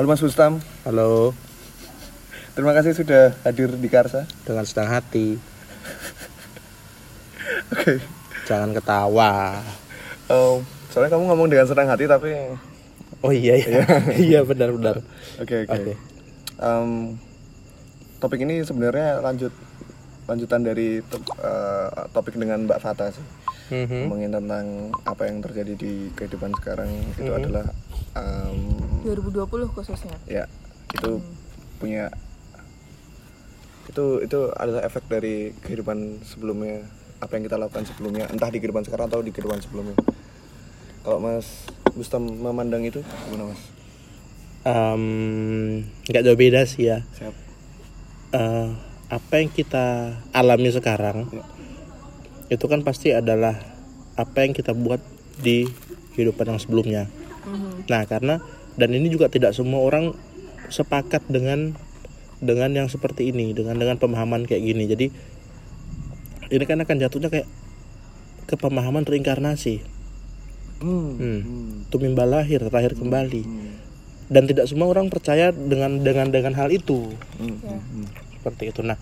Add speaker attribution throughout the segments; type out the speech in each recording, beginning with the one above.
Speaker 1: Halo Mas Bustam,
Speaker 2: Halo,
Speaker 1: terima kasih sudah hadir di Karsa.
Speaker 2: dengan senang hati.
Speaker 1: Oke.
Speaker 2: Jangan ketawa.
Speaker 1: Oh, soalnya kamu ngomong dengan senang hati tapi
Speaker 2: Oh iya iya. iya benar-benar.
Speaker 1: oke oke.
Speaker 2: Oke.
Speaker 1: Topik ini sebenarnya lanjut lanjutan dari eh, topik dengan Mbak Fata sih.
Speaker 2: Mhm.
Speaker 1: Ngomongin tentang apa yang terjadi di kehidupan sekarang itu
Speaker 2: Mhm.
Speaker 1: adalah em,
Speaker 3: 2020 khususnya
Speaker 1: ya itu punya itu itu adalah efek dari kehidupan sebelumnya apa yang kita lakukan sebelumnya entah di kehidupan sekarang atau di kehidupan sebelumnya kalau Mas Bustam memandang itu gimana Mas
Speaker 2: nggak jauh beda sih ya.
Speaker 1: siap
Speaker 2: Eh, apa yang kita alami sekarang
Speaker 1: Ya.
Speaker 2: itu kan pasti adalah apa yang kita buat di kehidupan yang sebelumnya.
Speaker 3: Mhm.
Speaker 2: Nah, karena dan ini juga tidak semua orang sepakat dengan dengan yang seperti ini, dengan dengan pemahaman kayak gini. Jadi ini kan akan jatuhnya kayak ke pemahaman reinkarnasi.
Speaker 1: hmm.
Speaker 2: Hmm.
Speaker 1: Hmm.
Speaker 2: Tumimba lahir, terakhir kembali.
Speaker 1: Hmm.
Speaker 2: Dan tidak semua orang percaya dengan dengan dengan hal itu.
Speaker 1: Hmm.
Speaker 3: Ya.
Speaker 1: Hmm.
Speaker 2: Seperti itu. Nah,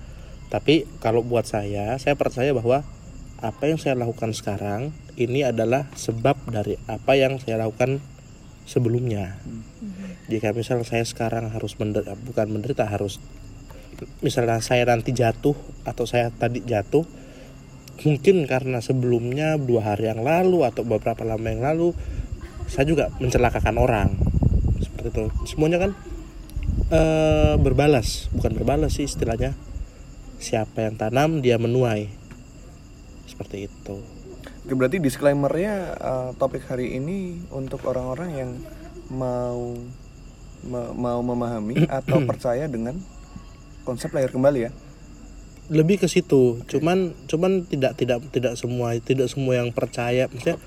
Speaker 2: tapi kalau buat saya, saya percaya bahwa apa yang saya lakukan sekarang ini adalah sebab dari apa yang saya lakukan sebelumnya.
Speaker 3: Mhm.
Speaker 2: jika misal saya sekarang harus menderita bukan menderita harus misalnya saya nanti jatuh atau saya tadi jatuh mungkin karena sebelumnya dua hari yang lalu atau beberapa lama yang lalu saya juga mencelakakan orang. Seperti itu. Semuanya kan eh, berbalas. Bukan berbalas sih istilahnya. Siapa yang tanam dia menuai. Seperti itu
Speaker 1: berarti disclaimernya eh, topik hari ini untuk orang-orang yang mau me- mau memahami atau percaya dengan konsep lahir kembali ya?
Speaker 2: Lebih ke situ. Cuman cuman tidak tidak tidak semua tidak semua yang percaya. Maksudnya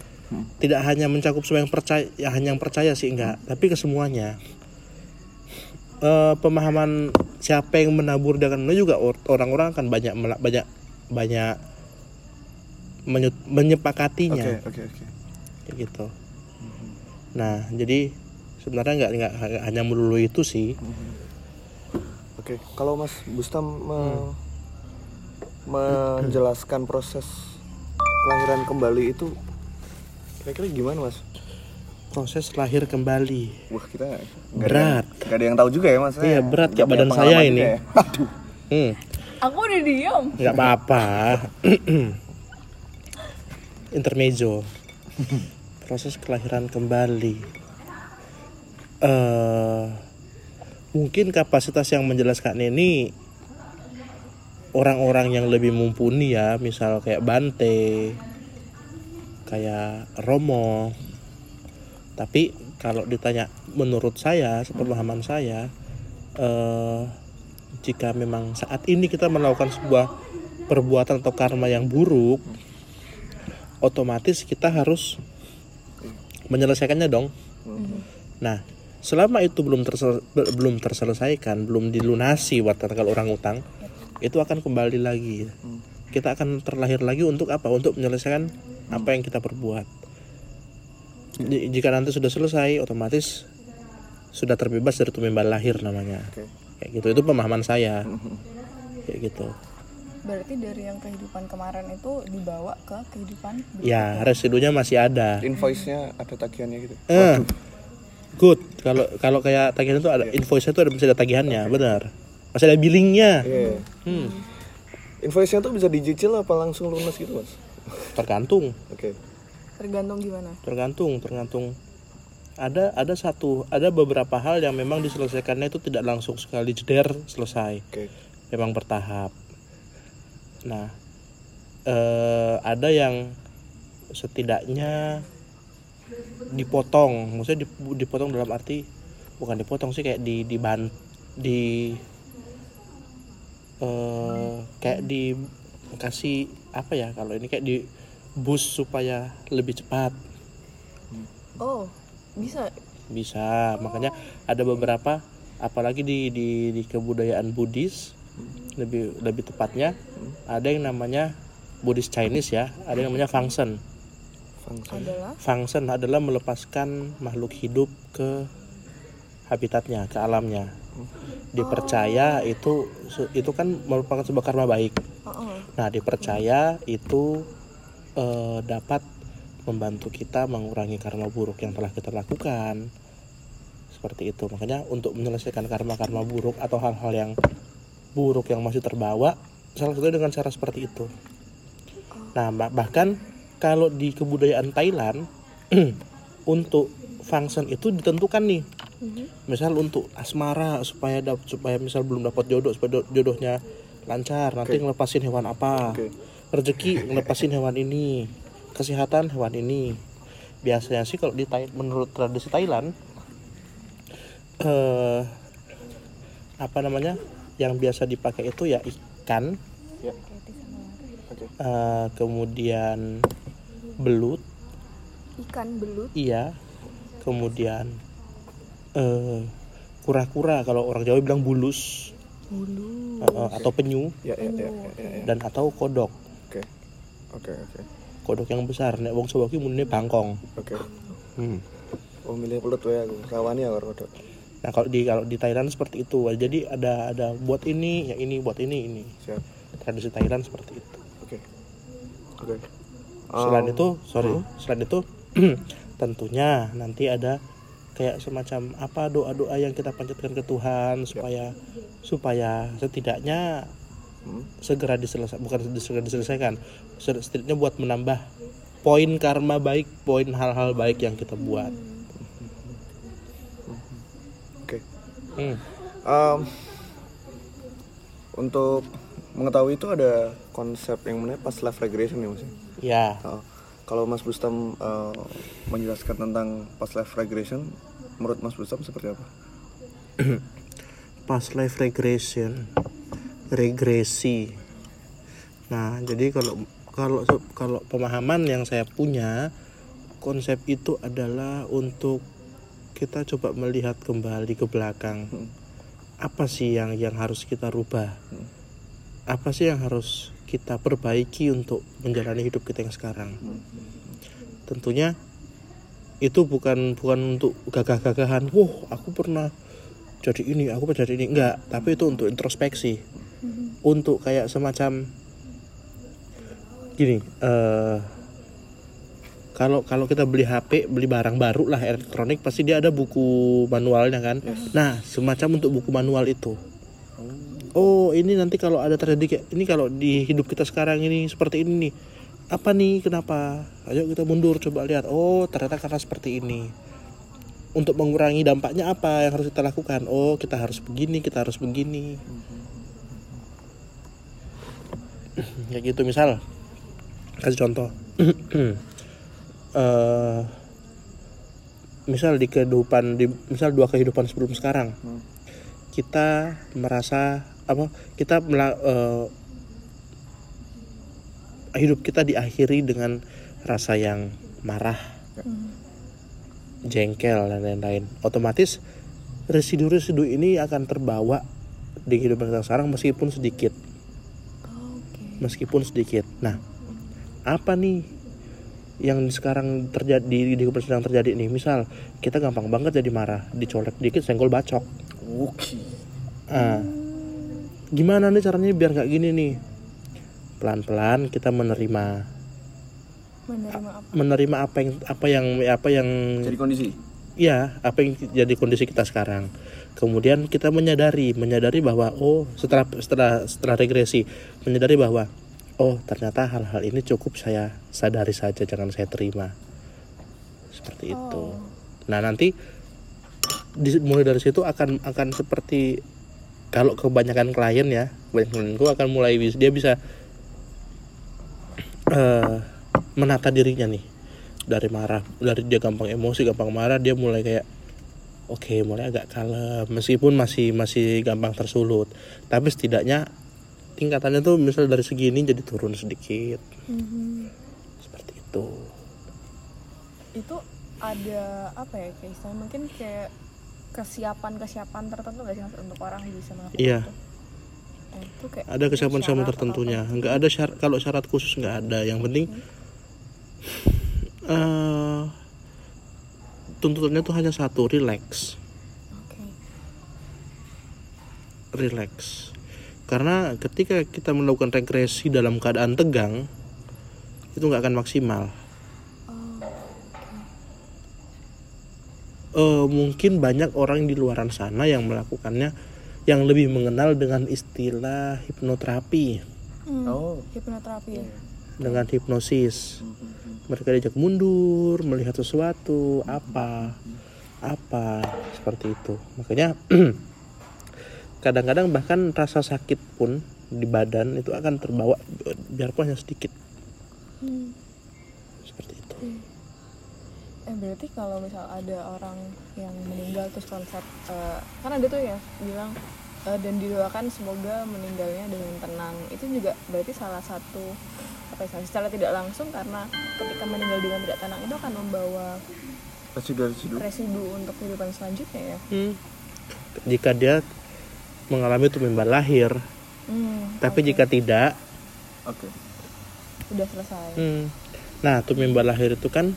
Speaker 2: tidak hanya mencakup semua yang percaya ya hanya yang percaya sih enggak. Tapi ke semuanya. Eh, pemahaman siapa yang menabur dengan itu juga or- orang-orang akan banyak banyak banyak menye-
Speaker 1: oke
Speaker 2: menyepakatinya
Speaker 1: oke oke
Speaker 2: kayak gitu nah jadi sebenarnya nggak nggak hanya melulu itu sih
Speaker 1: Oke, kalau Mas Bustam me- menjelaskan proses kelahiran kembali itu kira-kira gimana Mas?
Speaker 2: proses lahir kembali
Speaker 1: Wah kita
Speaker 2: Berat.
Speaker 1: Ada, nggak ada yang tahu juga ya Mas.
Speaker 2: Iya, berat kayak badan saya ini.
Speaker 1: ya. Aduh.
Speaker 2: hmm.
Speaker 3: aku udah diem
Speaker 2: nggak apa-apa intermezzo. Proses kelahiran kembali. Eh mungkin kapasitas yang menjelaskan ini orang-orang yang lebih mumpuni ya misal kayak Bante kayak Romo. Tapi kalau ditanya menurut saya sepemahaman saya eh jika memang saat ini kita melakukan sebuah perbuatan atau karma yang buruk, otomatis kita harus menyelesaikannya dong. Nah, selama itu belum tersel- be- belum terselesaikan, belum dilunasi buat kalau orang utang, itu akan kembali lagi. Kita akan terlahir lagi untuk apa? Untuk menyelesaikan apa yang kita perbuat. J- Jika nanti sudah selesai, otomatis sudah terbebas dari tumimbal lahir namanya
Speaker 1: Oke.
Speaker 2: kayak gitu itu pemahaman saya kayak gitu
Speaker 3: berarti dari yang kehidupan kemarin itu dibawa ke kehidupan
Speaker 2: ya residunya masih ada
Speaker 1: Invoice-nya ada tagihannya gitu.
Speaker 2: eh good kalau kalau kayak tagihan itu ada invoice itu ada masih ada tagihannya benar masih ada billingnya
Speaker 1: Iya.
Speaker 2: hmm,
Speaker 1: Invoice-nya tuh bisa dicicil apa langsung lunas gitu Mas?
Speaker 2: tergantung
Speaker 1: Oke.
Speaker 3: tergantung gimana
Speaker 2: tergantung tergantung ada ada satu ada beberapa hal yang memang diselesaikannya itu tidak langsung sekali jeder selesai
Speaker 1: Oke.
Speaker 2: memang bertahap. Nah, eh, ada yang setidaknya dipotong, maksudnya dip- dipotong dalam arti bukan dipotong sih kayak di di ban di eh, kayak dikasih apa ya kalau ini kayak di bus supaya lebih cepat.
Speaker 3: Oh bisa.
Speaker 2: Bisa makanya ada beberapa apalagi di di, di kebudayaan Buddhis lebih lebih tepatnya ada yang namanya Buddhist Chinese ya ada yang namanya function
Speaker 1: Function.
Speaker 3: adalah?
Speaker 2: Function adalah melepaskan makhluk hidup ke habitatnya ke alamnya. Dipercaya itu itu kan merupakan sebuah karma baik.
Speaker 3: Oh, oh.
Speaker 2: nah dipercaya itu eh, dapat membantu kita mengurangi karma buruk yang telah kita lakukan. Seperti itu. Makanya untuk menyelesaikan karma-karma buruk atau hal-hal yang buruk yang masih terbawa salah satunya dengan cara seperti itu nah bah- bahkan kalau di kebudayaan Thailand untuk function itu ditentukan nih
Speaker 3: Mhm.
Speaker 2: misal untuk asmara supaya dap- supaya misal belum dapat jodoh supaya do- jodohnya lancar nanti
Speaker 1: Oke.
Speaker 2: ngelepasin hewan apa
Speaker 1: Oke.
Speaker 2: rezeki ngelepasin hewan ini kesehatan hewan ini biasanya sih kalau di Thai, menurut tradisi Thailand eh apa namanya yang biasa dipakai itu ya ikan
Speaker 1: Ya.
Speaker 2: Eh, kemudian belut
Speaker 3: Ikan belut.
Speaker 2: iya kemudian eh kura-kura kalau orang Jawa bilang bulus
Speaker 3: Bulu.
Speaker 2: eh, eh, atau penyu
Speaker 1: Ya, ya, ya, ya, ya, ya.
Speaker 2: dan atau kodok
Speaker 1: Oke. Oke, oke.
Speaker 2: kodok yang besar nek wong Jawa ki munine bangkong
Speaker 1: Oke.
Speaker 2: hmm.
Speaker 1: Oh, milih pelut aku. Rawani ya kodok.
Speaker 2: Nah kalau di kalau di Thailand seperti itu, jadi ada ada buat ini, ya ini buat ini ini.
Speaker 1: Siap.
Speaker 2: Tradisi Thailand seperti itu.
Speaker 1: Oke. Oke.
Speaker 2: Selain
Speaker 1: Um,
Speaker 2: itu, sorry, selain itu tentunya nanti ada kayak semacam apa doa-doa yang kita panjatkan ke Tuhan supaya supaya setidaknya
Speaker 1: hmm,
Speaker 2: segera diselesaikan, bukan segera diselesaikan, setidaknya buat menambah poin karma baik, poin hal-hal baik yang kita buat.
Speaker 1: Oke.
Speaker 2: Hmm.
Speaker 1: Um, untuk mengetahui itu ada konsep yang namanya past life regression ya mas.
Speaker 2: Ya,
Speaker 1: Uh, kalau Mas Bustam uh, menjelaskan tentang past life regression, menurut Mas Bustam seperti apa?
Speaker 2: past life regression regresi nah jadi kalau kalau kalau pemahaman yang saya punya konsep itu adalah untuk kita coba melihat kembali ke belakang
Speaker 1: Hmm.
Speaker 2: apa sih yang yang harus kita rubah
Speaker 1: Hmm.
Speaker 2: apa sih yang harus kita perbaiki untuk menjalani hidup kita yang sekarang
Speaker 1: Hmm.
Speaker 2: tentunya itu bukan bukan untuk gagah-gagahan wah aku pernah jadi ini aku pernah jadi ini enggak tapi itu untuk introspeksi untuk kayak semacam gini eh kalau kalau kita beli HP beli barang baru lah elektronik pasti dia ada buku manualnya kan. Nah semacam untuk buku manual itu. Oh. Ini nanti kalau ada terjadi kayak ini kalau di hidup kita sekarang ini seperti ini nih. Apa nih kenapa? Ayo kita mundur coba lihat. Oh ternyata karena seperti ini. Untuk mengurangi dampaknya apa yang harus kita lakukan? Oh kita harus begini kita harus begini. Kayak gitu misal. Kasih contoh eh misal di kehidupan di misal dua kehidupan sebelum sekarang
Speaker 1: Hmm.
Speaker 2: kita merasa apa kita mela- eh, hidup kita diakhiri dengan rasa yang marah jengkel dan lain-lain otomatis residu-residu ini akan terbawa di kehidupan kita sekarang meskipun sedikit
Speaker 3: Oke.
Speaker 2: meskipun sedikit nah apa nih yang sekarang terjadi di di kehidupan sedang terjadi nih misal kita gampang banget jadi marah dicolek dikit senggol bacok
Speaker 1: Oke.
Speaker 2: Ah, gimana nih caranya biar nggak gini nih pelan-pelan kita menerima
Speaker 3: Menerima apa?
Speaker 2: menerima apa yang apa yang apa yang
Speaker 1: Jadi kondisi.
Speaker 2: ya apa yang jadi kondisi kita sekarang kemudian kita menyadari menyadari bahwa oh setelah setelah setelah regresi menyadari bahwa oh ternyata hal-hal ini cukup saya sadari saja jangan saya terima. Seperti itu.
Speaker 3: Oh.
Speaker 2: nah nanti mulai dari situ akan akan seperti kalau kebanyakan klien ya kebanyakan klienku akan mulai dia bisa eh menata dirinya nih. Dari marah dari dia gampang emosi gampang marah dia mulai kayak oke mulai agak kalem. Meskipun masih masih gampang tersulut. Tapi setidaknya tingkatannya tuh misal dari segini jadi turun sedikit.
Speaker 3: Mhm.
Speaker 2: seperti itu.
Speaker 3: Itu ada apa ya kayak mungkin kayak kesiapan-kesiapan tertentu gak sih untuk orang bisa melakukan
Speaker 2: Iya.
Speaker 3: itu? Nah, itu kayak
Speaker 2: ada
Speaker 3: syarat atau
Speaker 2: tertentunya. nggak ada syarat kalau syarat khusus nggak ada. Yang penting eh tuntutannya tuh hanya satu relax.
Speaker 3: Oke.
Speaker 2: rileks karena ketika kita melakukan regresi dalam keadaan tegang itu nggak akan maksimal Eh, mungkin banyak orang di luaran sana yang melakukannya yang lebih mengenal dengan istilah hipnoterapi
Speaker 3: Hmm.
Speaker 1: Oh.
Speaker 3: Hipnoterapi ya.
Speaker 2: dengan hipnosis mereka diajak mundur melihat sesuatu apa apa seperti itu makanya kadang-kadang bahkan rasa sakit pun di badan itu akan terbawa biarpun hanya sedikit
Speaker 3: Hmm.
Speaker 2: seperti itu
Speaker 3: Eh berarti kalau misal ada orang yang meninggal terus konsep eh, kan ada tuh ya bilang eh, dan didoakan semoga meninggalnya dengan tenang itu juga berarti salah satu apa ya secara tidak langsung karena ketika meninggal dengan tidak tenang itu akan membawa
Speaker 1: residu-residu
Speaker 3: residu untuk kehidupan selanjutnya ya.
Speaker 2: Hmm. jika dia mengalami tumimbal lahir.
Speaker 3: Hmm,
Speaker 2: tapi
Speaker 3: oke.
Speaker 2: jika tidak
Speaker 1: oke.
Speaker 3: Udah selesai.
Speaker 2: hmm, nah tumimbal lahir itu kan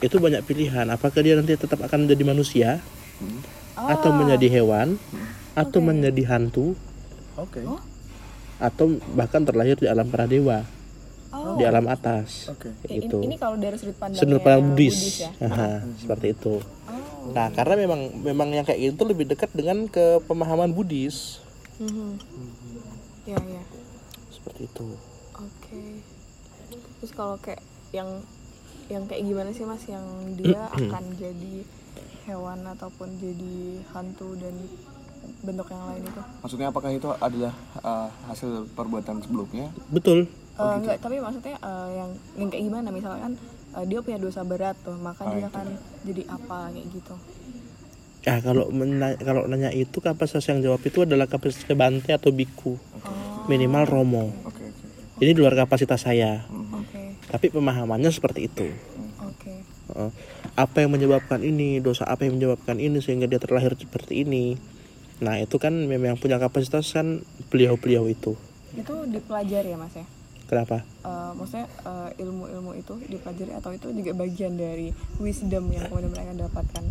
Speaker 2: itu banyak pilihan. Apakah dia nanti tetap akan menjadi manusia?
Speaker 1: Hmm.
Speaker 2: atau
Speaker 3: Ah,
Speaker 2: menjadi hewan? Atau
Speaker 3: Oke.
Speaker 2: menjadi hantu?
Speaker 1: Oke.
Speaker 3: Oh.
Speaker 2: atau bahkan terlahir di alam pradewa
Speaker 3: oh,
Speaker 2: di alam atas.
Speaker 1: Oke.
Speaker 3: I- ini,
Speaker 2: gitu
Speaker 3: ini kalau dari sudut pandang
Speaker 2: sudut pandang Buddhis,
Speaker 3: ya.
Speaker 2: Aha, seperti itu.
Speaker 3: Oh.
Speaker 2: Nah karena memang memang yang kayak gitu lebih dekat dengan ke pemahaman Buddhis
Speaker 3: Mhm. Ya ya.
Speaker 2: seperti itu
Speaker 3: Oke. Terus kalau kayak yang yang kayak gimana sih mas yang dia akan jadi hewan ataupun jadi hantu dan bentuk yang lain itu?
Speaker 1: maksudnya apakah itu adalah uh, hasil perbuatan sebelumnya
Speaker 2: betul
Speaker 3: Eh, enggak, tapi maksudnya eh, yang yang kayak gimana misalkan eh, dia punya dosa berat tuh, maka
Speaker 1: Oh,
Speaker 3: dia
Speaker 1: itu.
Speaker 3: akan jadi apa kayak gitu.
Speaker 2: ya kalau mena- kalau nanya itu kapasitas yang jawab itu adalah kapasitas bante atau biku
Speaker 3: Oh,
Speaker 2: minimal romo
Speaker 1: oke oke
Speaker 2: ini di luar kapasitas saya
Speaker 3: oke.
Speaker 2: tapi pemahamannya seperti itu
Speaker 3: Oke.
Speaker 2: Heeh. apa yang menyebabkan ini dosa apa yang menyebabkan ini sehingga dia terlahir seperti ini nah itu kan memang punya kapasitas kan beliau-beliau itu
Speaker 3: Itu dipelajari ya mas ya?
Speaker 2: Kenapa
Speaker 3: Eh, maksudnya eh, ilmu-ilmu itu dipelajari atau itu juga bagian dari wisdom yang kemudian mereka dapatkan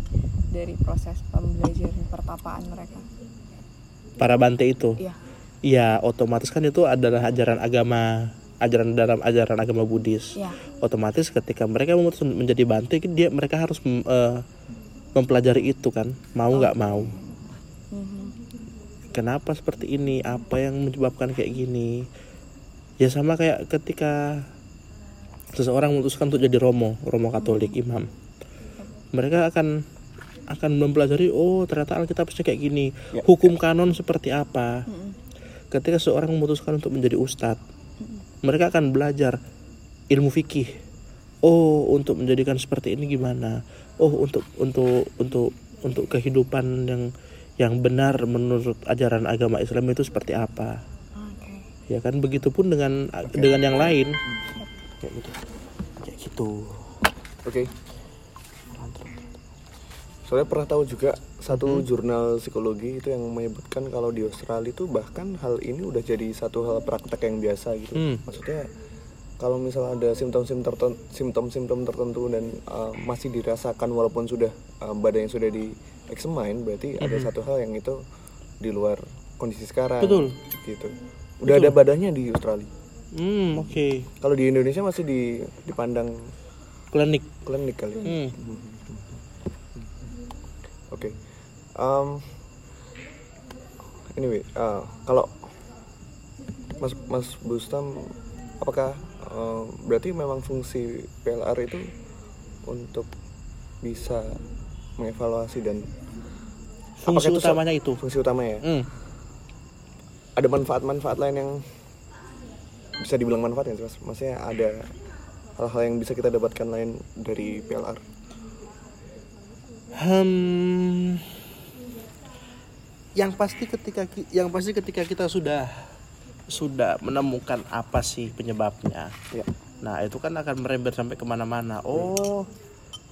Speaker 3: dari proses pembelajaran pertapaan mereka.
Speaker 2: para bante itu
Speaker 3: Iya.
Speaker 2: Iya, otomatis kan itu adalah ajaran agama, ajaran dalam ajaran agama Buddhis.
Speaker 3: Iya.
Speaker 2: Otomatis ketika mereka memutus menjadi bante, dia mereka harus eh, mempelajari itu kan, mau nggak mau.
Speaker 3: Mhm.
Speaker 2: Kenapa seperti ini? Apa yang menyebabkan kayak gini? Ya sama kayak ketika seseorang memutuskan untuk jadi romo, romo Katolik, imam. Mereka akan akan mempelajari, oh ternyata Alkitabnya kayak gini,
Speaker 1: Ya.
Speaker 2: hukum kanon seperti apa.
Speaker 3: Mhm.
Speaker 2: ketika seorang memutuskan untuk menjadi ustadz mereka akan belajar ilmu fikih oh untuk menjadikan seperti ini gimana oh untuk untuk untuk untuk kehidupan yang yang benar menurut ajaran agama Islam itu seperti apa. Ya kan begitupun dengan dengan yang lain. Kayak gitu. Kayak gitu.
Speaker 1: Oke. Soalnya pernah tahu juga satu jurnal psikologi itu yang menyebutkan kalau di Australia itu bahkan hal ini udah jadi satu hal praktek yang biasa gitu.
Speaker 2: Hmm.
Speaker 1: maksudnya kalau misalnya ada simptom-simptom tertentu, simptom-simptom tertentu dan uh, masih dirasakan walaupun sudah uh, badannya sudah di examine berarti ada satu hal yang itu di luar kondisi sekarang.
Speaker 2: Betul.
Speaker 1: gitu udah ada badannya di Australia
Speaker 2: hmm oke
Speaker 1: kalau di Indonesia masih di dipandang
Speaker 2: klinik
Speaker 1: klinik kali
Speaker 2: hmm.
Speaker 1: Oke. Um, anyway, uh, kalau Mas Mas Bustam, apakah uh, berarti memang fungsi PLR itu untuk bisa mengevaluasi dan
Speaker 2: fungsi
Speaker 1: Apakah itu so-
Speaker 2: utamanya itu
Speaker 1: fungsi utamanya ya?
Speaker 2: hmm.
Speaker 1: Ada manfaat-manfaat lain yang bisa dibilang manfaat ya, Mas? Maksudnya ada hal-hal yang bisa kita dapatkan lain dari PLR?
Speaker 2: Hmm, yang pasti ketika yang pasti ketika kita sudah sudah menemukan apa sih penyebabnya,
Speaker 1: Ya.
Speaker 2: nah itu kan akan merembet sampai ke mana-mana. Oh,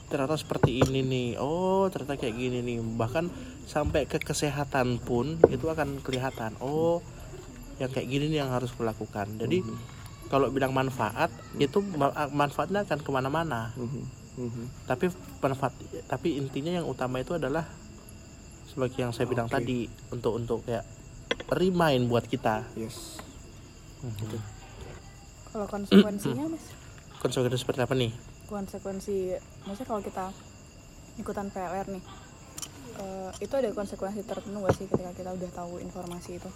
Speaker 2: ternyata seperti ini nih. Oh, ternyata kayak gini nih. Bahkan sampai ke kesehatan pun itu akan kelihatan. Oh, yang kayak gini nih yang harus kulakukan. Jadi kalau bilang manfaat itu ma- manfaatnya akan ke mana-mana.
Speaker 1: Mhm. Mhm.
Speaker 2: tapi manfaat tapi intinya yang utama itu adalah sebagai yang saya bilang tadi untuk untuk kayak remind buat kita.
Speaker 1: Yes.
Speaker 3: Kalau konsekuensinya mas?
Speaker 2: Konsekuensi seperti apa nih?
Speaker 3: Konsekuensi maksudnya kalau kita ikutan PLR nih eh, itu ada konsekuensi tertentu gak sih ketika kita udah tahu informasi itu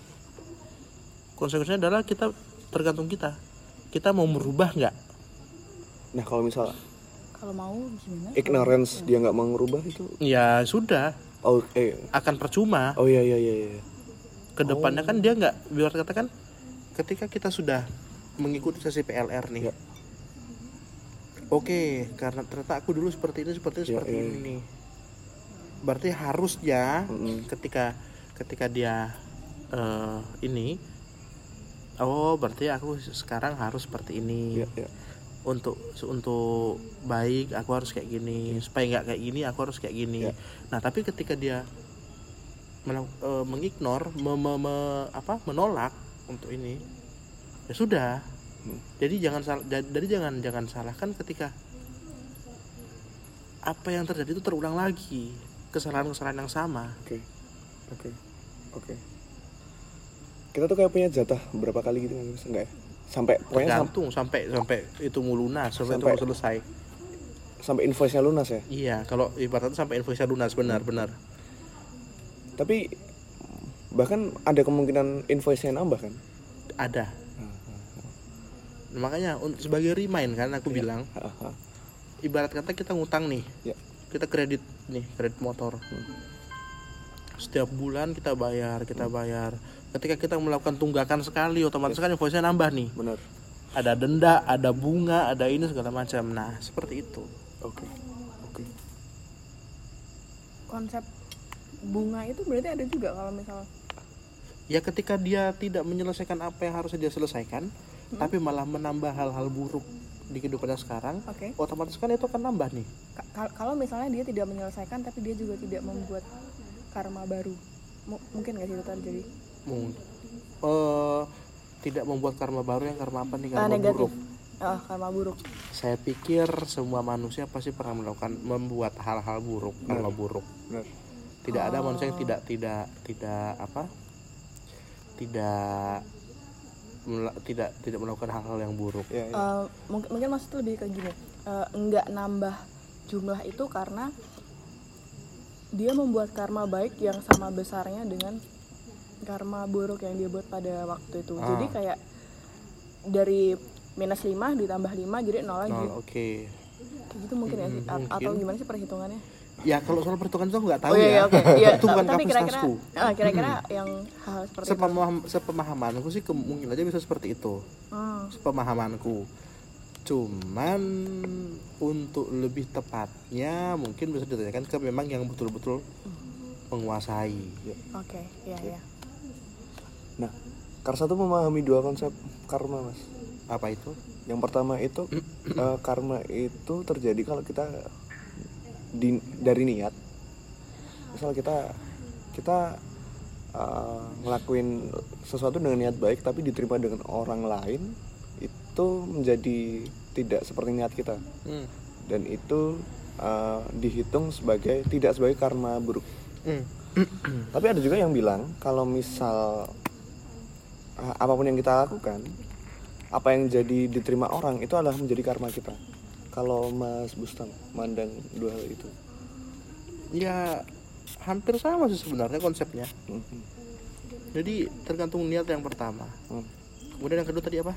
Speaker 2: konsekuensinya adalah kita tergantung kita. Kita mau merubah nggak?
Speaker 1: Nah kalau misal
Speaker 3: kalau mau gimana?
Speaker 1: ignorance dia nggak mau ngerubah itu?
Speaker 2: Ya sudah.
Speaker 1: Oh eh.
Speaker 2: Akan percuma.
Speaker 1: Oh iya iya iya iya.
Speaker 2: Ke depannya kan dia nggak biar katakan ketika kita sudah mengikuti sesi PLR nih.
Speaker 1: Ya.
Speaker 2: oke karena ternyata aku dulu seperti ini seperti ini
Speaker 1: Ya,
Speaker 2: seperti
Speaker 1: ya,
Speaker 2: ini
Speaker 1: ya.
Speaker 2: nih. Berarti harusnya
Speaker 1: Mm-mm.
Speaker 2: ketika ketika dia eh, ini oh berarti aku sekarang harus seperti ini.
Speaker 1: Iya iya.
Speaker 2: Untuk untuk baik aku harus kayak gini. Supaya nggak kayak gini aku harus kayak gini.
Speaker 1: Ya.
Speaker 2: nah tapi ketika dia melau- eh, mengignore me- me- me- apa menolak untuk ini ya sudah.
Speaker 1: Hmm.
Speaker 2: jadi jangan jadi jangan jangan salahkan ketika apa yang terjadi itu terulang lagi. Kesalahan-kesalahan yang sama.
Speaker 1: Oke. Oke. Oke kita tuh kayak punya jatah berapa kali gitu kan enggak ya? Sampai pokoknya sam-
Speaker 2: tergantung sampai sampai itu mau lunas sampai, itu
Speaker 1: Sampai-
Speaker 2: mau selesai.
Speaker 1: sampai invoice nya lunas ya?
Speaker 2: Iya kalau ibaratnya sampai invoice lunas benar benar.
Speaker 1: Tapi bahkan ada kemungkinan invoice nya nambah kan?
Speaker 2: Ada. Makanya untuk sebagai remind kan aku bilang
Speaker 1: Haha.
Speaker 2: ibarat kata kita ngutang nih
Speaker 1: Ya.
Speaker 2: kita kredit nih kredit motor. Setiap bulan kita bayar kita bayar ketika kita melakukan tunggakan sekali otomatis kan invoice-nya nambah nih.
Speaker 1: Benar.
Speaker 2: Ada denda ada bunga ada ini segala macam. Nah seperti itu.
Speaker 1: Oke. Oke.
Speaker 3: Konsep bunga itu berarti ada juga kalau misal
Speaker 2: ya ketika dia tidak menyelesaikan apa yang harusnya dia selesaikan tapi malah menambah hal-hal buruk di kehidupannya sekarang
Speaker 3: oke.
Speaker 2: otomatis kan itu akan nambah nih.
Speaker 3: Ka- kal- kalau misalnya dia tidak menyelesaikan tapi dia juga tidak membuat karma baru. Mu- mungkin gak sih itu terjadi
Speaker 2: Mung- eh, tidak membuat karma baru yang karma apa nih?
Speaker 3: Ah,
Speaker 2: karma
Speaker 3: negatif.
Speaker 2: buruk.
Speaker 3: Ah karma buruk.
Speaker 2: Saya pikir semua manusia pasti pernah melakukan membuat hal-hal buruk karma buruk.
Speaker 1: Benar.
Speaker 2: Tidak ada manusia yang tidak tidak tidak apa? Tidak tidak tidak melakukan hal-hal yang buruk.
Speaker 1: Ya, ya.
Speaker 3: Eh, mungkin mungkin maksud lebih ke gini. Eh, nggak nambah jumlah itu karena dia membuat karma baik yang sama besarnya dengan karma buruk yang dia buat pada waktu itu.
Speaker 2: Ah.
Speaker 3: jadi kayak dari minus 5 ditambah 5 jadi nol lagi.
Speaker 2: Nol, oke.
Speaker 3: Kayak gitu mungkin ya sih? A-
Speaker 2: mungkin.
Speaker 3: atau gimana sih perhitungannya?
Speaker 2: Ya kalau soal perhitungan itu nggak tahu
Speaker 3: oh iya,
Speaker 2: ya.
Speaker 3: iya oke. Iya
Speaker 2: itu bukan
Speaker 3: tapi kira-kira
Speaker 2: kapasitasku.
Speaker 3: Ah, kira-kira yang hal seperti itu.
Speaker 2: Sepemaham, sepemahamanku sih kemungkinan aja bisa seperti itu.
Speaker 3: Hmm,
Speaker 2: sepemahamanku. Cuman untuk lebih tepatnya mungkin bisa ditanyakan ke memang yang betul-betul menguasai.
Speaker 3: Oke iya iya
Speaker 1: nah Karsa tuh memahami dua konsep karma mas.
Speaker 2: Apa itu?
Speaker 1: Yang pertama itu eh, karma itu terjadi kalau kita di, dari niat. Misal kita kita eh, ngelakuin sesuatu dengan niat baik tapi diterima dengan orang lain itu menjadi tidak seperti niat kita.
Speaker 2: Hmm.
Speaker 1: dan itu eh, dihitung sebagai tidak sebagai karma buruk.
Speaker 2: Hmm.
Speaker 1: tapi ada juga yang bilang kalau misal uh, apa pun yang kita lakukan, apa yang jadi diterima orang itu adalah menjadi karma kita. Kalau Mas Bustam mandang dua hal itu,
Speaker 2: ya hampir sama sih sebenarnya konsepnya
Speaker 1: Mhm.
Speaker 2: jadi tergantung niat yang pertama
Speaker 1: Hmm.
Speaker 2: kemudian yang kedua tadi apa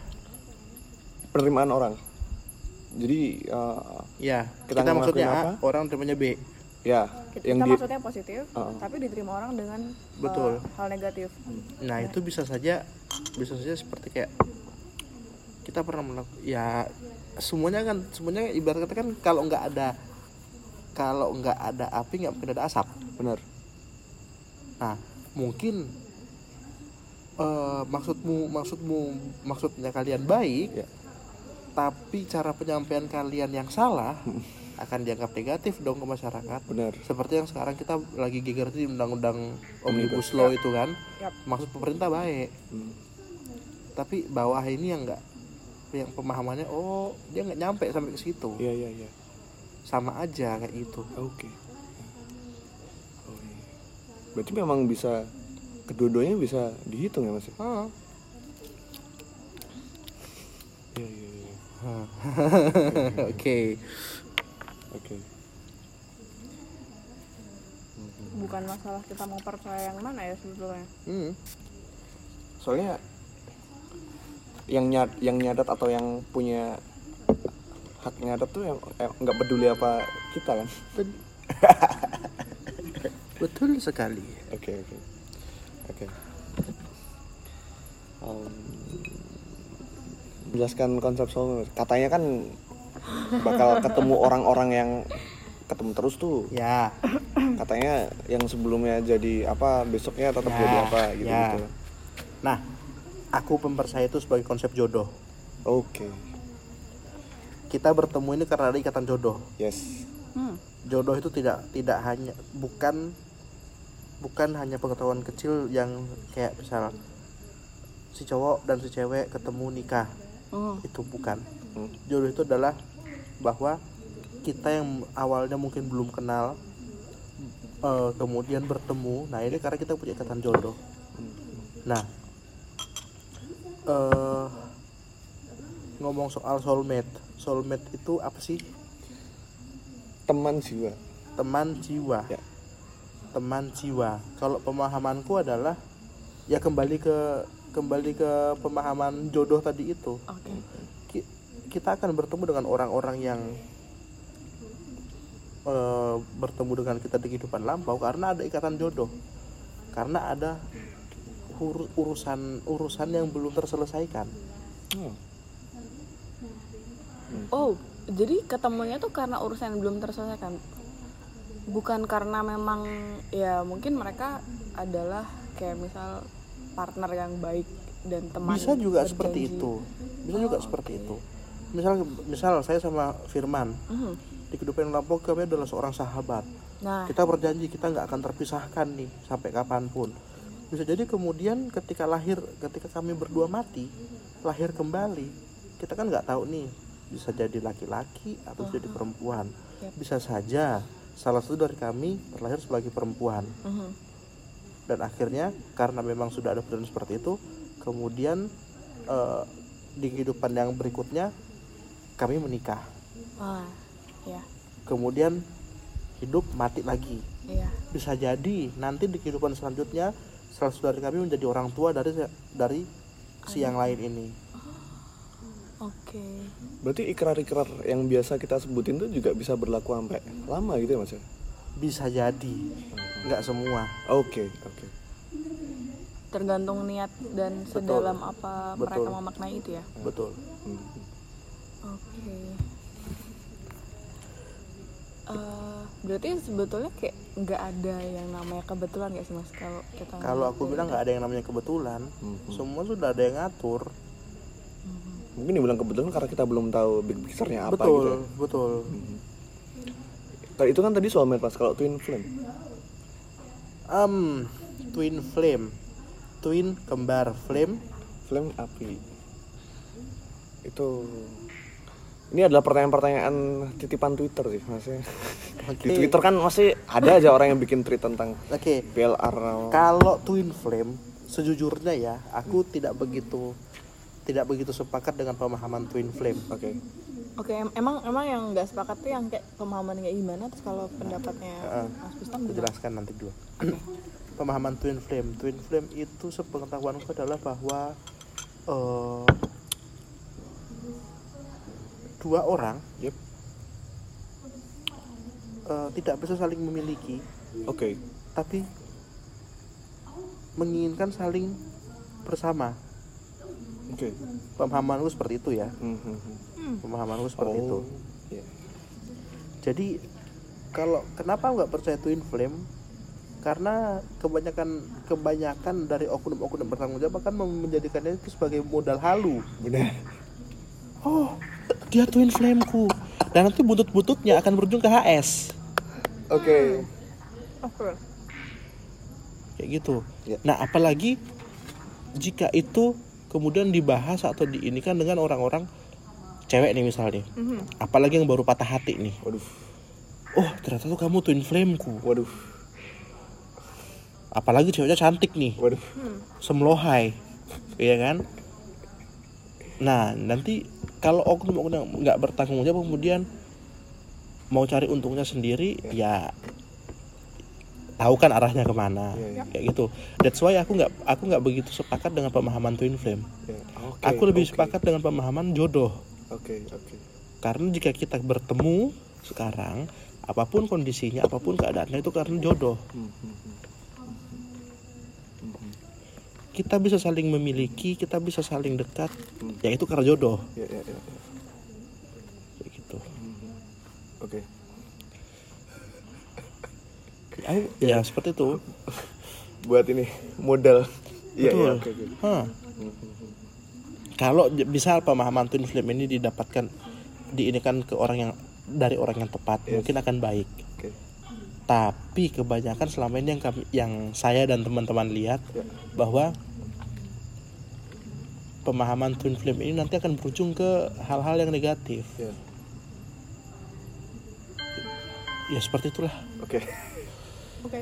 Speaker 1: penerimaan orang. Jadi uh,
Speaker 2: ya
Speaker 1: Kita
Speaker 2: kita, maksudnya A
Speaker 1: apa?
Speaker 2: orang terimanya B
Speaker 1: ya
Speaker 3: kita,
Speaker 1: yang di
Speaker 3: maksudnya positif
Speaker 1: Uh-uh.
Speaker 3: tapi diterima orang dengan uh,
Speaker 2: Betul.
Speaker 3: hal negatif
Speaker 2: nah itu bisa saja bisa saja seperti kayak kita pernah melakukan ya semuanya kan semuanya ibarat kata kan kalau nggak ada kalau nggak ada api nggak mungkin ada asap
Speaker 1: benar.
Speaker 2: nah mungkin eh, maksudmu maksudmu maksudnya kalian baik
Speaker 1: Ya.
Speaker 2: tapi cara penyampaian kalian yang salah akan dianggap negatif dong ke masyarakat
Speaker 1: Benar.
Speaker 2: seperti yang sekarang kita lagi geger di undang-undang omnibus law itu kan
Speaker 3: Yap.
Speaker 2: maksud pemerintah baik
Speaker 1: Hmm.
Speaker 2: tapi bawah ini yang enggak yang pemahamannya oh dia nggak nyampe sampai ke situ
Speaker 1: Iya iya iya.
Speaker 2: sama aja kayak gitu
Speaker 1: Oke. Oh, iya. Berarti memang bisa kedua-duanya bisa dihitung ya mas ya?
Speaker 2: Ah.
Speaker 1: Iya iya iya.
Speaker 2: Oke.
Speaker 1: Oke.
Speaker 3: bukan masalah kita mau percaya yang mana ya sebetulnya
Speaker 2: Hmm.
Speaker 1: Soalnya yang nyat yang nyadat atau yang punya hak nyadat tuh yang eh, nggak peduli apa kita kan?
Speaker 2: Betul sekali.
Speaker 1: Oke oke oke. Em, Jelaskan konsep soulmate. Katanya kan bakal ketemu orang-orang yang ketemu terus tuh.
Speaker 2: Ya.
Speaker 1: Katanya yang sebelumnya jadi apa besoknya tetap
Speaker 2: Ya,
Speaker 1: jadi apa gitu
Speaker 2: ya.
Speaker 1: gitu.
Speaker 2: Nah, aku mempercaya itu sebagai konsep jodoh.
Speaker 1: Oke.
Speaker 2: Kita bertemu ini karena ada ikatan jodoh.
Speaker 1: Yes.
Speaker 3: hmm.
Speaker 2: Jodoh itu tidak tidak hanya bukan bukan hanya pengetahuan kecil yang kayak misal si cowok dan si cewek ketemu nikah
Speaker 3: Hmm.
Speaker 2: itu bukan
Speaker 1: Hmm.
Speaker 2: jodoh itu adalah bahwa kita yang awalnya mungkin belum kenal eh, kemudian bertemu. Nah ini karena kita punya ikatan jodoh. Nah eh ngomong soal soulmate. Soulmate itu apa sih?
Speaker 1: Teman jiwa.
Speaker 2: teman jiwa.
Speaker 1: Ya.
Speaker 2: teman jiwa. Kalau pemahamanku adalah ya kembali ke kembali ke pemahaman jodoh tadi itu.
Speaker 3: Oke.
Speaker 2: ki- kita akan bertemu dengan orang-orang yang eh, bertemu dengan kita di kehidupan lampau karena ada ikatan jodoh. Karena ada ur- urusan urusan yang belum terselesaikan.
Speaker 1: Hmm.
Speaker 3: oh jadi ketemunya tuh karena urusan yang belum terselesaikan? Bukan karena memang ya mungkin mereka adalah kayak misal partner yang baik dan teman
Speaker 2: bisa juga seperti
Speaker 3: berjanji.
Speaker 2: itu. Bisa juga seperti itu misal misal saya sama Firman
Speaker 3: Mhm.
Speaker 2: di kehidupan lampau kami adalah seorang sahabat
Speaker 3: nah
Speaker 2: kita berjanji kita nggak akan terpisahkan nih sampai kapan pun bisa jadi kemudian ketika lahir ketika kami berdua mati lahir kembali kita kan nggak tahu nih bisa jadi laki-laki atau bisa jadi perempuan
Speaker 3: Yap.
Speaker 2: bisa saja salah satu dari kami terlahir sebagai perempuan
Speaker 3: Mhm.
Speaker 2: dan akhirnya karena memang sudah ada perjalanan seperti itu kemudian eh, di kehidupan yang berikutnya kami menikah
Speaker 3: ah ya
Speaker 2: kemudian hidup mati lagi
Speaker 3: iya
Speaker 2: bisa jadi nanti di kehidupan selanjutnya salah satu dari kami menjadi orang tua dari dari si yang lain ini
Speaker 3: oke
Speaker 1: Berarti ikrar-ikrar yang biasa kita sebutin tuh juga bisa berlaku sampai lama gitu ya mas ya?
Speaker 2: bisa jadi nggak semua
Speaker 1: Oke oke.
Speaker 3: tergantung niat dan
Speaker 2: Betul.
Speaker 3: sedalam apa mereka
Speaker 2: Betul.
Speaker 3: memaknai itu ya
Speaker 2: betul
Speaker 1: Hmm.
Speaker 3: Oke. Eh, berarti sebetulnya kayak nggak ada yang namanya kebetulan nggak sih mas kalau kita
Speaker 2: kalau aku bilang nggak ada yang namanya kebetulan
Speaker 1: Mhm.
Speaker 2: semua sudah ada yang ngatur
Speaker 1: Mungkin dibilang kebetulan karena kita belum tahu big picture-nya apa
Speaker 2: betul
Speaker 1: gitu. ya.
Speaker 2: betul
Speaker 1: Kalau itu kan tadi soulmate mas. Kalau twin flame.
Speaker 2: um twin flame twin kembar flame
Speaker 1: Flame api. Itu ini adalah pertanyaan-pertanyaan titipan Twitter sih maksudnya.
Speaker 2: Oke.
Speaker 1: Di Twitter kan masih ada aja orang yang bikin tweet tentang
Speaker 2: oke
Speaker 1: PLR.
Speaker 2: kalau twin flame sejujurnya ya aku tidak begitu tidak begitu sepakat dengan pemahaman twin flame
Speaker 1: Oke.
Speaker 3: Oke, em- emang emang yang nggak sepakat tuh yang kayak pemahaman kayak gimana? Terus kalau pendapatnya
Speaker 2: Heeh.
Speaker 3: Mas
Speaker 2: jelaskan nanti dulu pemahaman twin flame twin flame itu sepengetahuanku adalah bahwa eh, dua orang
Speaker 1: Yep.
Speaker 2: eh, tidak bisa saling memiliki
Speaker 1: Oke.
Speaker 2: tapi menginginkan saling bersama
Speaker 1: Oke.
Speaker 2: pemahamanku seperti itu ya
Speaker 1: Hmm, hmm, hmm.
Speaker 2: pemahamanku seperti itu
Speaker 1: Oh. Iya.
Speaker 2: jadi kalau kenapa nggak percaya twin flame karena kebanyakan kebanyakan dari oknum-oknum bertanggung jawab akan menjadikannya itu sebagai modal halu
Speaker 1: Benar.
Speaker 2: oh dia twin flameku dan nanti butut-bututnya akan berujung ke HS
Speaker 1: Oke.
Speaker 3: Oke.
Speaker 2: kayak gitu
Speaker 1: Ya.
Speaker 2: nah apalagi jika itu kemudian dibahas atau diinikan dengan orang-orang cewek nih misalnya
Speaker 3: Mhm.
Speaker 2: apalagi yang baru patah hati nih
Speaker 1: Waduh.
Speaker 2: oh ternyata tuh kamu twin flameku
Speaker 1: Waduh.
Speaker 2: apalagi ceweknya cantik nih
Speaker 1: waduh
Speaker 2: semlohai iya kan nah nanti kalau oknum-oknum nggak bertanggung jawab kemudian mau cari untungnya sendiri ya tahu kan arahnya ke mana
Speaker 1: Iya, iya.
Speaker 2: kayak gitu that's why aku nggak aku nggak begitu sepakat dengan pemahaman twin flame
Speaker 1: Ya, oke,
Speaker 2: aku lebih
Speaker 1: oke.
Speaker 2: sepakat dengan pemahaman jodoh
Speaker 1: oke oke
Speaker 2: karena jika kita bertemu sekarang apa pun kondisinya apa pun keadaannya itu karena jodoh
Speaker 1: Hmm, hmm, hmm.
Speaker 2: Kita bisa saling memiliki kita bisa saling dekat
Speaker 1: Hmm.
Speaker 2: ya itu karena jodoh
Speaker 1: ya ya ya, ya.
Speaker 2: kayak gitu
Speaker 1: oke
Speaker 2: aku ya seperti itu
Speaker 1: buat ini modal iya iya. Hmm, hmm, hmm.
Speaker 2: kalau bisa pemahaman twin flame ini didapatkan diinikan ke orang yang dari orang yang tepat
Speaker 1: Yes.
Speaker 2: mungkin akan baik tapi kebanyakan selama ini yang kami, yang saya dan teman-teman lihat bahwa pemahaman twin flame ini nanti akan berujung ke hal-hal yang negatif.
Speaker 1: Ya.
Speaker 2: Ya seperti itulah.
Speaker 1: Oke.
Speaker 3: Oke.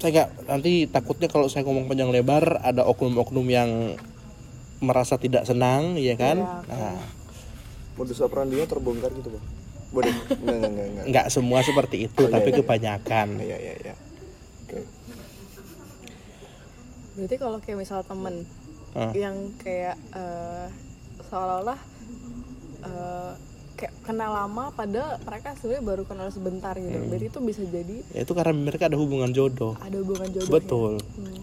Speaker 2: Saya nggak nanti takutnya kalau saya ngomong panjang lebar ada oknum-oknum yang merasa tidak senang ya kan?
Speaker 3: Iya, oke.
Speaker 2: nah,
Speaker 1: modus operandinya terbongkar gitu bang boleh. Enggak enggak enggak enggak.
Speaker 2: Nggak semua seperti itu
Speaker 1: Oh, iya,
Speaker 2: tapi
Speaker 1: iya.
Speaker 2: kebanyakan.
Speaker 1: Iya iya iya. Oke.
Speaker 3: Berarti kalau kayak misal temen
Speaker 2: Ah.
Speaker 3: yang kayak eh, seolah-olah eh, kayak kenal lama padahal mereka sebenarnya baru kenal sebentar gitu.
Speaker 2: Hmm.
Speaker 3: berarti itu bisa jadi
Speaker 2: ya itu karena mereka ada hubungan jodoh.
Speaker 3: Ada hubungan jodoh
Speaker 2: betul.
Speaker 3: Hmm.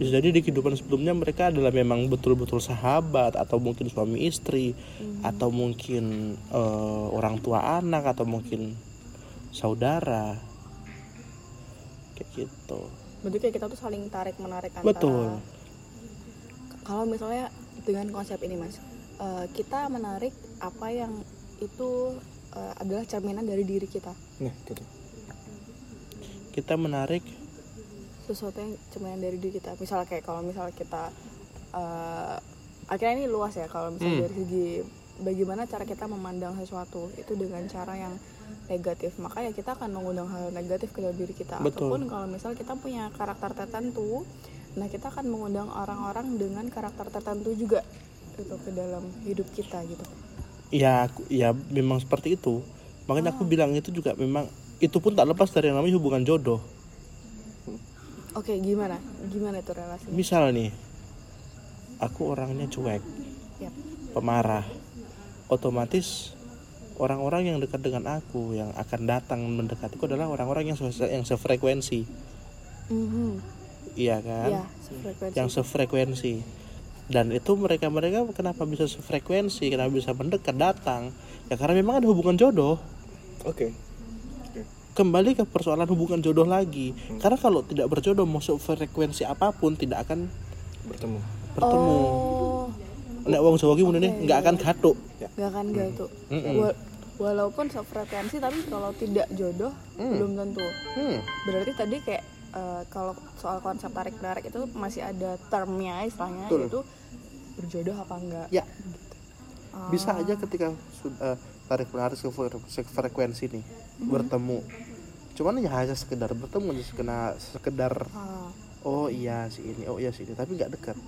Speaker 2: Bisa jadi di kehidupan sebelumnya mereka adalah memang betul-betul sahabat atau mungkin suami istri atau mungkin eh, orang tua anak atau mungkin saudara. Kayak gitu.
Speaker 3: Berarti kayak kita tuh saling tarik menarik antara
Speaker 2: betul.
Speaker 3: Kalau misalnya dengan konsep ini mas eh, kita menarik apa yang itu eh, adalah cerminan dari diri kita?
Speaker 1: Nah gitu.
Speaker 2: Kita menarik
Speaker 3: sesuatu yang cerminan dari diri kita. Misalnya kayak kalau misalnya kita eh, akhirnya ini luas ya kalau misalnya
Speaker 2: Hmm.
Speaker 3: dari segi bagaimana cara kita memandang sesuatu itu dengan cara yang negatif. Maka ya kita akan mengundang hal negatif ke dalam diri kita.
Speaker 2: Betul.
Speaker 3: ataupun kalau misal kita punya karakter tertentu nah kita akan mengundang orang-orang dengan karakter tertentu juga itu ke dalam hidup kita gitu.
Speaker 2: Ya aku- ya memang seperti itu. Makanya aku bilang itu juga memang itu pun tak lepas dari yang namanya hubungan jodoh
Speaker 3: oke gimana? Gimana itu relasinya?
Speaker 2: Misal nih aku orangnya cuek
Speaker 3: Yap.
Speaker 2: pemarah otomatis orang-orang yang dekat dengan aku yang akan datang mendekatiku adalah orang-orang yang se- yang sefrekuensi.
Speaker 3: Mhm.
Speaker 2: iya kan?
Speaker 3: Ya sefrekuensi.
Speaker 2: Yang sefrekuensi. Dan itu mereka mereka kenapa bisa sefrekuensi? Kenapa bisa mendekat datang? Ya karena memang ada hubungan jodoh.
Speaker 1: Oke
Speaker 2: kembali ke persoalan hubungan jodoh lagi. Karena kalau tidak berjodoh mau frekuensi apa pun tidak akan
Speaker 1: bertemu.
Speaker 2: bertemu.
Speaker 3: Oh.
Speaker 2: Nek wong Jawa ki ngene
Speaker 3: Oke.
Speaker 2: nggak akan gatuk.
Speaker 3: Nggak akan gitu
Speaker 2: Mm-mm.
Speaker 3: Wa- walaupun sefrekuensi tapi kalau tidak jodoh
Speaker 2: Hmm.
Speaker 3: belum tentu.
Speaker 2: Hmm.
Speaker 3: berarti tadi kayak eh, kalau soal konsep tarik menarik itu masih ada termnya istilahnya
Speaker 2: Betul.
Speaker 3: yaitu berjodoh apa enggak?
Speaker 2: Ya.
Speaker 3: Ah,
Speaker 2: bisa aja ketika sudah tarik menarik se- frekuensi nih bertemu. Cuman ya hanya sekedar bertemu hanya sekedar sekedar
Speaker 3: ah,
Speaker 2: oh iya si ini oh iya si ini tapi nggak dekat.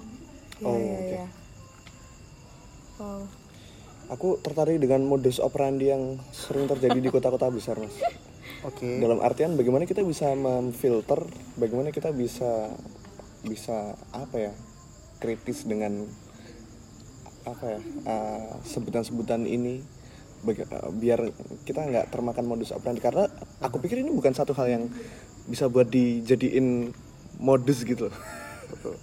Speaker 3: Iya,
Speaker 1: Oh,
Speaker 3: iya,
Speaker 1: oke.
Speaker 3: iya. Oh,
Speaker 1: aku tertarik dengan modus operandi yang sering terjadi di kota-kota besar mas.
Speaker 2: Oke.
Speaker 1: Dalam artian bagaimana kita bisa memfilter bagaimana kita bisa bisa apa ya kritis dengan apa ya uh, sebutan-sebutan ini. baga- uh, biar kita nggak termakan modus operandi. Karena aku pikir ini bukan satu hal yang bisa buat dijadiin modus gitu loh.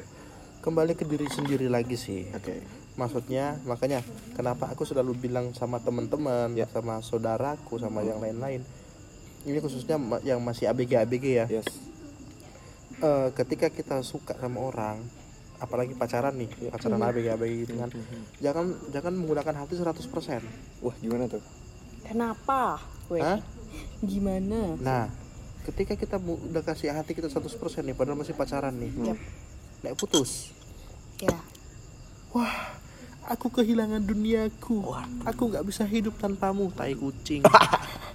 Speaker 2: Kembali ke diri sendiri lagi sih.
Speaker 1: Oke.
Speaker 2: Maksudnya makanya kenapa aku selalu bilang sama teman-teman
Speaker 1: Ya.
Speaker 2: sama saudaraku sama yang lain-lain. Ini khususnya yang masih ABG ABG ya.
Speaker 1: Yes.
Speaker 2: Eh, ketika kita suka sama orang apalagi pacaran nih pacaran ABG ABG gitu kan. Jangan jangan menggunakan hati 100%
Speaker 1: wah gimana tuh?
Speaker 3: Kenapa? Weh,
Speaker 2: Hah?
Speaker 3: gimana?
Speaker 2: Nah ketika kita udah kasih hati kita 100% nih padahal masih pacaran nih.
Speaker 3: Yap.
Speaker 2: nek putus.
Speaker 3: Ya.
Speaker 2: Wah aku kehilangan duniaku. Aku nggak bisa hidup tanpamu tai kucing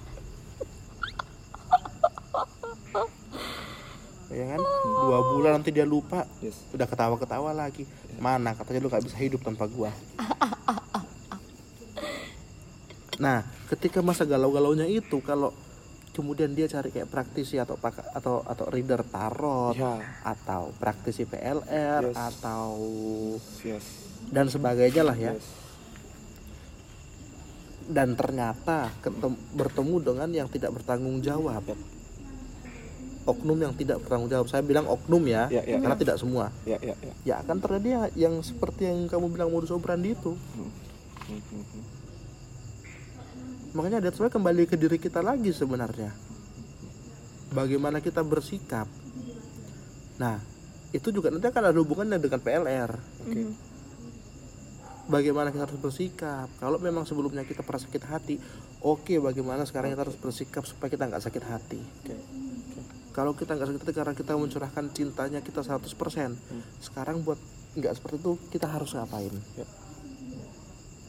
Speaker 2: ya kan? Dua bulan nanti dia lupa.
Speaker 1: Yes.
Speaker 2: Udah ketawa-ketawa lagi. Mana? Katanya lu nggak bisa hidup tanpa gua. Nah ketika masa galau-galaunya itu kalau kemudian dia cari kayak praktisi atau atau atau reader tarot
Speaker 1: ya.
Speaker 2: atau praktisi PLR
Speaker 1: Yes.
Speaker 2: atau
Speaker 1: yes.
Speaker 2: dan sebagainya lah ya.
Speaker 1: Yes.
Speaker 2: Dan ternyata bertemu dengan yang tidak bertanggung jawab oknum yang tidak bertanggung jawab. Saya bilang oknum ya,
Speaker 1: Ya, ya,
Speaker 2: karena
Speaker 1: ya.
Speaker 2: tidak semua.
Speaker 1: Ya ya ya.
Speaker 2: Ya akan terjadi yang, yang seperti yang kamu bilang modus operandi itu.
Speaker 1: Hmm, hmm, hmm.
Speaker 2: makanya ada sebenarnya kembali ke diri kita lagi sebenarnya. Bagaimana kita bersikap. Nah itu juga nanti akan ada hubungannya dengan PLR
Speaker 1: oke.
Speaker 3: Mhm.
Speaker 2: bagaimana kita harus bersikap? Kalau memang sebelumnya kita pernah sakit hati oke bagaimana sekarang kita harus bersikap supaya kita nggak sakit hati?
Speaker 1: Oke
Speaker 2: kalau kita nggak sakit hati karena kita mencurahkan cintanya kita 100% sekarang buat nggak seperti itu kita harus ngapain
Speaker 1: Ya.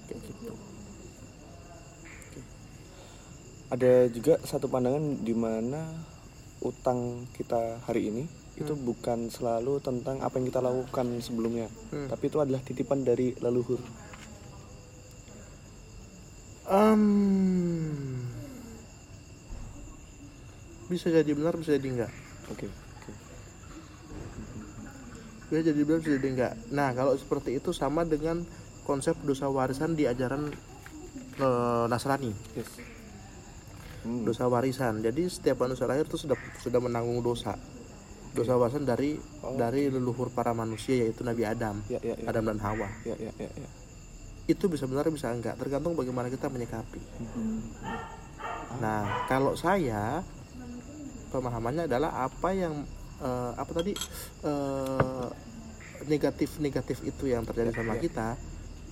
Speaker 2: kayak gitu
Speaker 1: ada juga satu pandangan di mana utang kita hari ini itu bukan selalu tentang apa yang kita lakukan sebelumnya,
Speaker 2: Hmm.
Speaker 1: tapi itu adalah titipan dari leluhur.
Speaker 2: Em, bisa jadi benar bisa jadi enggak
Speaker 1: Oke, oke.
Speaker 2: bisa jadi benar bisa jadi enggak nah kalau seperti itu sama dengan konsep dosa warisan di ajaran eh, Nasrani
Speaker 1: Yes. Hmm.
Speaker 2: dosa warisan jadi setiap manusia lahir itu sudah sudah menanggung dosa dosa warisan dari
Speaker 1: Oh.
Speaker 2: dari leluhur para manusia yaitu Nabi Adam
Speaker 1: Ya, ya, ya.
Speaker 2: Adam dan Hawa
Speaker 1: Ya, ya, ya, ya.
Speaker 2: itu bisa benar bisa enggak tergantung bagaimana kita menyikapi
Speaker 1: Hmm.
Speaker 2: nah kalau saya pemahamannya adalah apa yang eh, apa tadi eh, negatif negatif itu yang terjadi
Speaker 1: Ya,
Speaker 2: sama
Speaker 1: ya.
Speaker 2: kita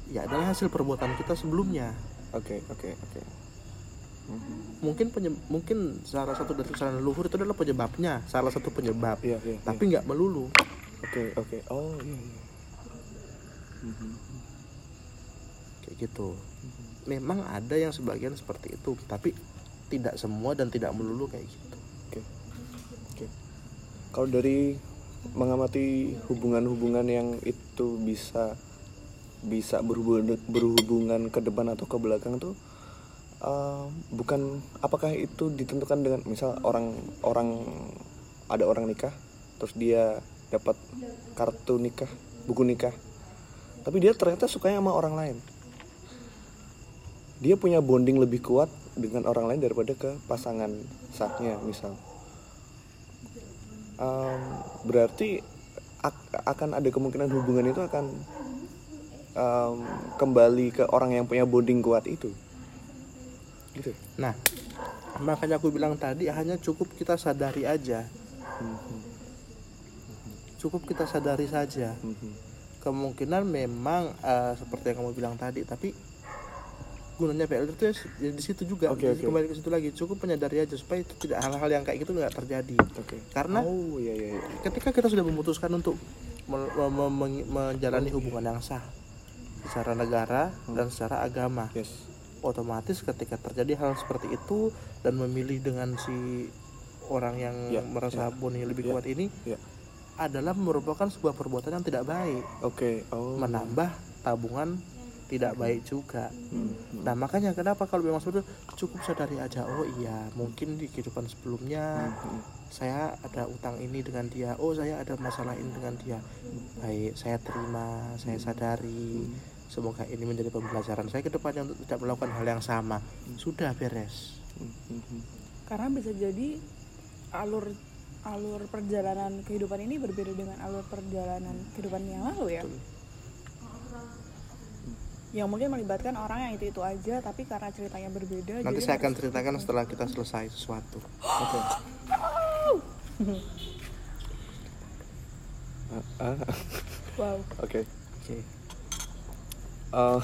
Speaker 2: ya adalah hasil perbuatan kita sebelumnya
Speaker 1: Oke, oke, oke. Mhm.
Speaker 2: mungkin penye- mungkin salah satu dari kesalahan leluhur itu adalah penyebabnya salah satu penyebab
Speaker 1: Iya, iya.
Speaker 2: tapi nggak melulu
Speaker 1: Oke, oke. Oh, iya, iya. Mhm.
Speaker 2: kayak gitu memang ada yang sebagian seperti itu tapi tidak semua dan tidak melulu kayak gitu.
Speaker 1: Kalau dari mengamati hubungan-hubungan yang itu bisa bisa berhubungan berhubungan ke depan atau ke belakang tuh eh, bukan apakah itu ditentukan dengan misal orang orang ada orang nikah terus dia dapat kartu nikah buku nikah tapi dia ternyata sukanya sama orang lain. Dia punya bonding lebih kuat dengan orang lain daripada ke pasangan sahnya misal Em, berarti ak- akan ada kemungkinan hubungan itu akan em, kembali ke orang yang punya bonding kuat itu gitu
Speaker 2: nah makanya aku bilang tadi hanya cukup kita sadari aja
Speaker 1: Mhm.
Speaker 2: cukup kita sadari saja
Speaker 1: Mhm.
Speaker 2: kemungkinan memang eh, seperti yang kamu bilang tadi tapi gunanya PLR itu ya ya di situ juga
Speaker 1: Oke,
Speaker 2: Jadi
Speaker 1: oke.
Speaker 2: kembali ke situ lagi. Cukup menyadari aja supaya itu tidak hal-hal yang kayak gitu nggak terjadi.
Speaker 1: Oke.
Speaker 2: Karena
Speaker 1: oh iya iya iya.
Speaker 2: ketika kita sudah memutuskan untuk me- me- me- menjalani hubungan yang sah secara negara dan secara agama
Speaker 1: yes.
Speaker 2: otomatis ketika terjadi hal seperti itu dan memilih dengan si orang yang
Speaker 1: Ya,
Speaker 2: merasa bonding lebih
Speaker 1: ya,
Speaker 2: kuat ini
Speaker 1: ya.
Speaker 2: adalah merupakan sebuah perbuatan yang tidak baik.
Speaker 1: Oke oh.
Speaker 2: Menambah tabungan tidak baik juga.
Speaker 1: Hmm.
Speaker 2: nah makanya kenapa kalau memang seperti itu cukup sadari aja oh iya mungkin di kehidupan sebelumnya
Speaker 1: Mhm.
Speaker 2: saya ada utang ini dengan dia oh saya ada masalah ini dengan dia. Baik saya terima saya sadari. Semoga ini menjadi pembelajaran saya ke depannya untuk tidak melakukan hal yang sama. Sudah beres.
Speaker 3: Karena bisa jadi alur alur perjalanan kehidupan ini berbeda dengan alur perjalanan kehidupan yang lalu ya yang mungkin melibatkan orang yang itu itu aja tapi karena ceritanya berbeda
Speaker 2: nanti
Speaker 3: jadi
Speaker 2: saya akan ceritakan setelah kita selesai sesuatu.
Speaker 1: Oke.
Speaker 3: Wow.
Speaker 1: Oke.
Speaker 2: Oke.
Speaker 1: Eh,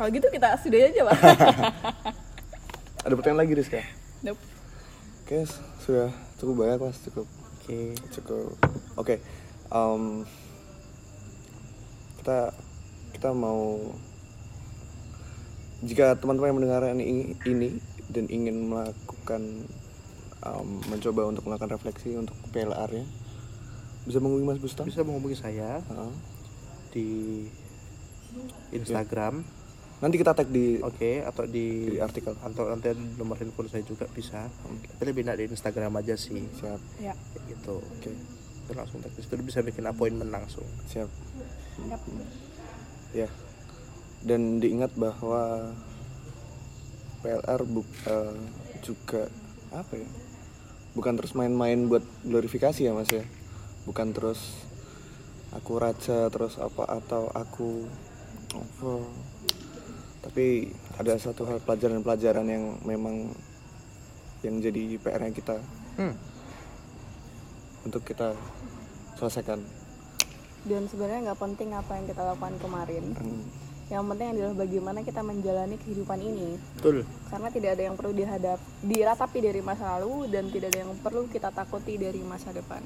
Speaker 3: kalau gitu kita sudah aja pak.
Speaker 1: Ada pertanyaan lagi Rizka?
Speaker 3: Nope.
Speaker 1: Oke, sudah cukup banyak mas, cukup.
Speaker 2: Oke.
Speaker 1: Cukup. Oke, em, kita kita mau jika teman-teman yang mendengarkan ini, ini dan ingin melakukan em, mencoba untuk melakukan refleksi untuk PLR-nya, bisa menghubungi Mas Bustam?
Speaker 2: Bisa menghubungi saya
Speaker 1: Heeh.
Speaker 2: di Instagram.
Speaker 1: Nanti kita tag di
Speaker 2: oke atau di
Speaker 1: di artikel.
Speaker 2: atau nanti nomor handphone saya juga bisa. Tapi lebih enak di Instagram aja sih.
Speaker 1: Siap.
Speaker 3: Ya.
Speaker 2: Gitu.
Speaker 1: Oke.
Speaker 2: Itu langsung tag di situ bisa bikin appointment langsung.
Speaker 1: Siap. Ya dan diingat bahwa PLR buk, eh, juga apa ya bukan terus main-main buat glorifikasi ya mas ya. Bukan terus aku raja terus apa atau aku apa. Tapi ada satu hal pelajaran-pelajaran yang memang yang jadi PR-nya kita
Speaker 2: hmm.
Speaker 1: untuk kita selesaikan.
Speaker 3: Dan sebenarnya nggak penting apa yang kita lakukan kemarin.
Speaker 1: Hmm,
Speaker 3: yang penting adalah bagaimana kita menjalani kehidupan ini.
Speaker 2: Betul.
Speaker 3: Karena tidak ada yang perlu dihadap diratapi dari masa lalu dan tidak ada yang perlu kita takuti dari masa depan.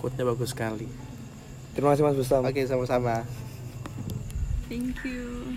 Speaker 2: Quote-nya bagus sekali.
Speaker 1: Terima kasih mas Bustam
Speaker 2: oke sama-sama.
Speaker 3: Thank you